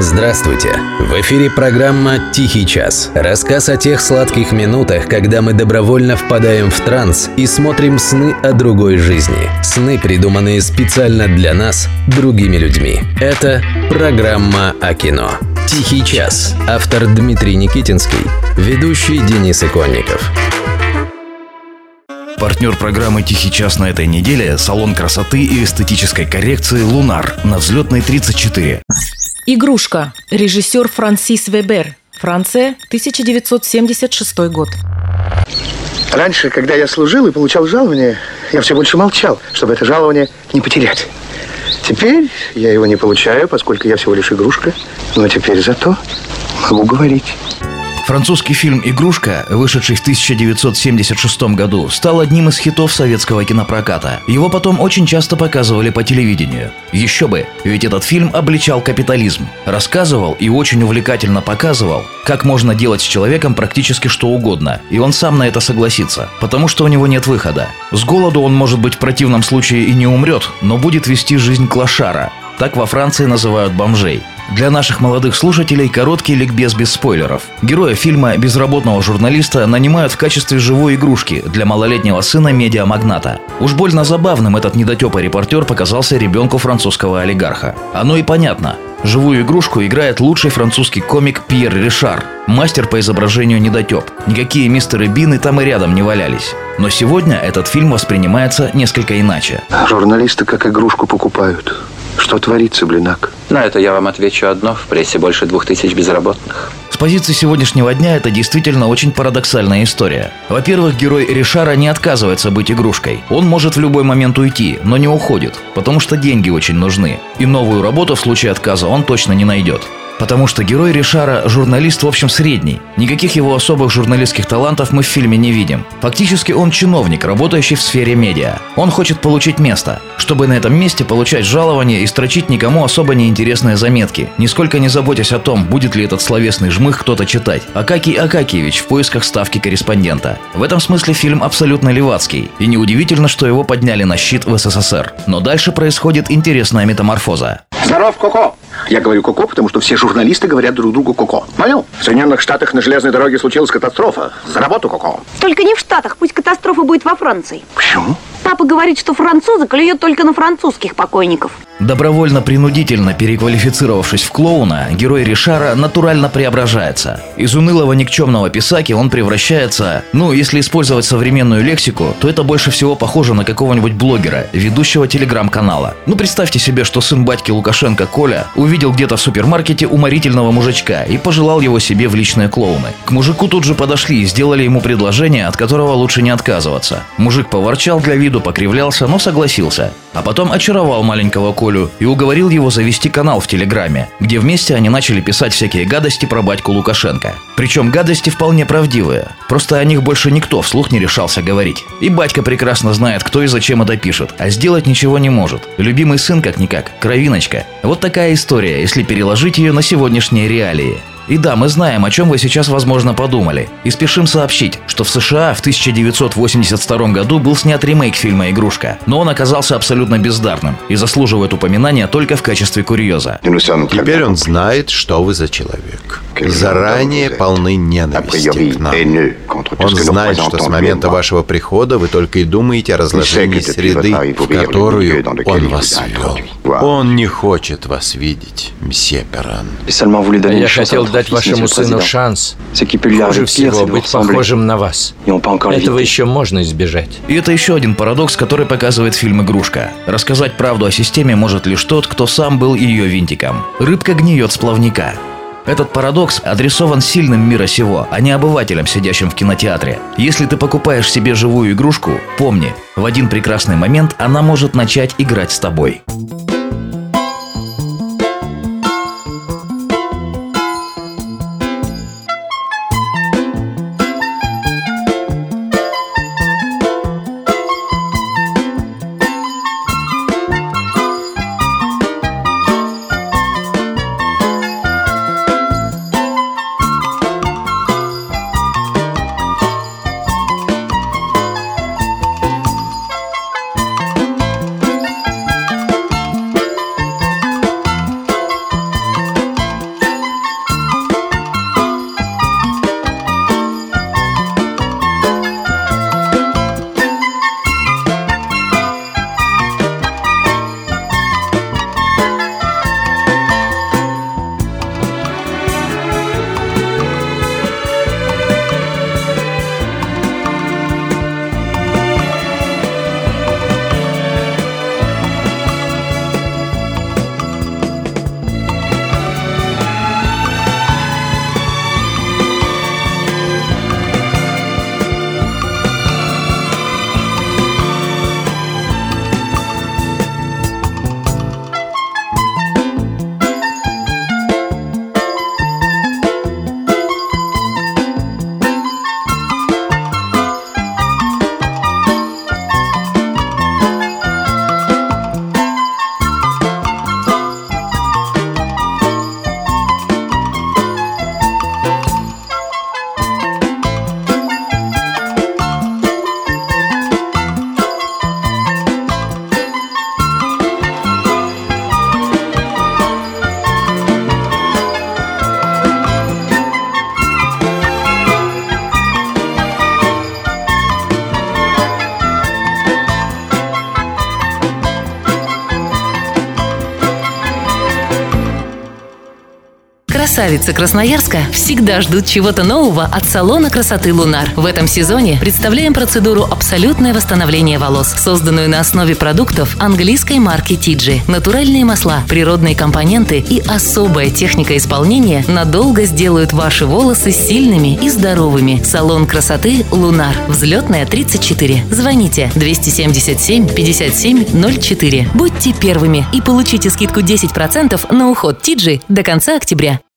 Здравствуйте! В эфире программа «Тихий час». Рассказ о тех сладких минутах, когда мы добровольно впадаем в транс и смотрим сны о другой жизни. Сны, придуманные специально для нас, другими людьми. Это программа о кино. «Тихий час». Автор Дмитрий Никитинский. Ведущий Денис Иконников. Партнер программы «Тихий час» на этой неделе – салон красоты и эстетической коррекции «Лунар» на взлетной 34. Игрушка. Режиссер Франсис Вебер. Франция, 1976 год. Раньше, когда я служил и получал жалование, я все больше молчал, чтобы это жалование не потерять. Теперь я его не получаю, поскольку я всего лишь игрушка. Но теперь зато могу говорить. Французский фильм «Игрушка», вышедший в 1976 году, стал одним из хитов советского кинопроката. Его потом очень часто показывали по телевидению. Еще бы, ведь этот фильм обличал капитализм. Рассказывал и очень увлекательно показывал, как можно делать с человеком практически что угодно, и он сам на это согласится, потому что у него нет выхода. С голоду он, может быть, в противном случае и не умрет, но будет вести жизнь клошара. Так во Франции называют бомжей. Для наших молодых слушателей короткий ликбез без спойлеров. Героя фильма безработного журналиста нанимают в качестве живой игрушки для малолетнего сына медиамагната. Уж больно забавным этот недотепый репортер показался ребенку французского олигарха. Оно и понятно. Живую игрушку играет лучший французский комик Пьер Ришар, мастер по изображению недотеп. Никакие мистеры Бины там и рядом не валялись. Но сегодня этот фильм воспринимается несколько иначе. Журналисты как игрушку покупают. Что творится, блинак? На это я вам отвечу одно. В прессе больше двух тысяч безработных. С позиции сегодняшнего дня это действительно очень парадоксальная история. Во-первых, герой Ришара не отказывается быть игрушкой. Он может в любой момент уйти, но не уходит, потому что деньги очень нужны. И новую работу в случае отказа он точно не найдет. Потому что герой Ришара – журналист, в общем, средний. Никаких его особых журналистских талантов мы в фильме не видим. Фактически он чиновник, работающий в сфере медиа. Он хочет получить место, чтобы на этом месте получать жалование и строчить никому особо неинтересные заметки, нисколько не заботясь о том, будет ли этот словесный жмых кто-то читать. Акакий Акакиевич в поисках ставки корреспондента. В этом смысле фильм абсолютно левацкий, и неудивительно, что его подняли на щит в СССР. Но дальше происходит интересная метаморфоза. Здоров, Коко! Я говорю Коко, потому что все журналисты говорят друг другу Коко. Понял? В Соединенных Штатах на железной дороге случилась катастрофа. За работу Коко. Только не в Штатах, пусть катастрофа будет во Франции. Почему? Папа говорит, что французы клюют только на французских покойников. Добровольно-принудительно переквалифицировавшись в клоуна, герой Ришара натурально преображается. Из унылого никчемного писаки он превращается, ну, если использовать современную лексику, то это больше всего похоже на какого-нибудь блогера, ведущего телеграм-канала. Ну, представьте себе, что сын батьки Лукашенко Коля увидел где-то в супермаркете уморительного мужичка и пожелал его себе в личные клоуны. К мужику тут же подошли и сделали ему предложение, от которого лучше не отказываться. Мужик поворчал для виду, покривлялся, но согласился. А потом очаровал маленького Колю и уговорил его завести канал в Телеграме, где вместе они начали писать всякие гадости про батьку Лукашенко. Причем гадости вполне правдивые, просто о них больше никто вслух не решался говорить. И батька прекрасно знает, кто и зачем это пишет, а сделать ничего не может. Любимый сын как-никак, кровиночка. Вот такая история, если переложить ее на сегодняшние реалии. И да, мы знаем, о чем вы сейчас, возможно, подумали. И спешим сообщить, что в США в 1982 году был снят ремейк фильма «Игрушка», но он оказался абсолютно бездарным и заслуживает упоминания только в качестве курьеза. Теперь он знает, что вы за человек. Заранее полны ненависти к нам. Он знает, что с момента вашего прихода вы только и думаете о разложении среды, в которую он вас ввел. Он не хочет вас видеть, мсье Перран. Я хотел дать вашему сыну шанс. Хуже всего быть похожим на вас. Этого еще можно избежать. И это еще один парадокс, который показывает фильм «Игрушка». Рассказать правду о системе может лишь тот, кто сам был ее винтиком. Рыбка гниет с плавника. Этот парадокс адресован сильным мира сего, а не обывателям, сидящим в кинотеатре. Если ты покупаешь себе живую игрушку, помни, в один прекрасный момент она может начать играть с тобой. Красавицы Красноярска всегда ждут чего-то нового от салона красоты «Лунар». В этом сезоне представляем процедуру «Абсолютное восстановление волос», созданную на основе продуктов английской марки Тиджи. Натуральные масла, природные компоненты и особая техника исполнения надолго сделают ваши волосы сильными и здоровыми. Салон красоты «Лунар». Взлетная 34. Звоните 277 57 04. Будьте первыми и получите скидку 10% на уход Тиджи до конца октября.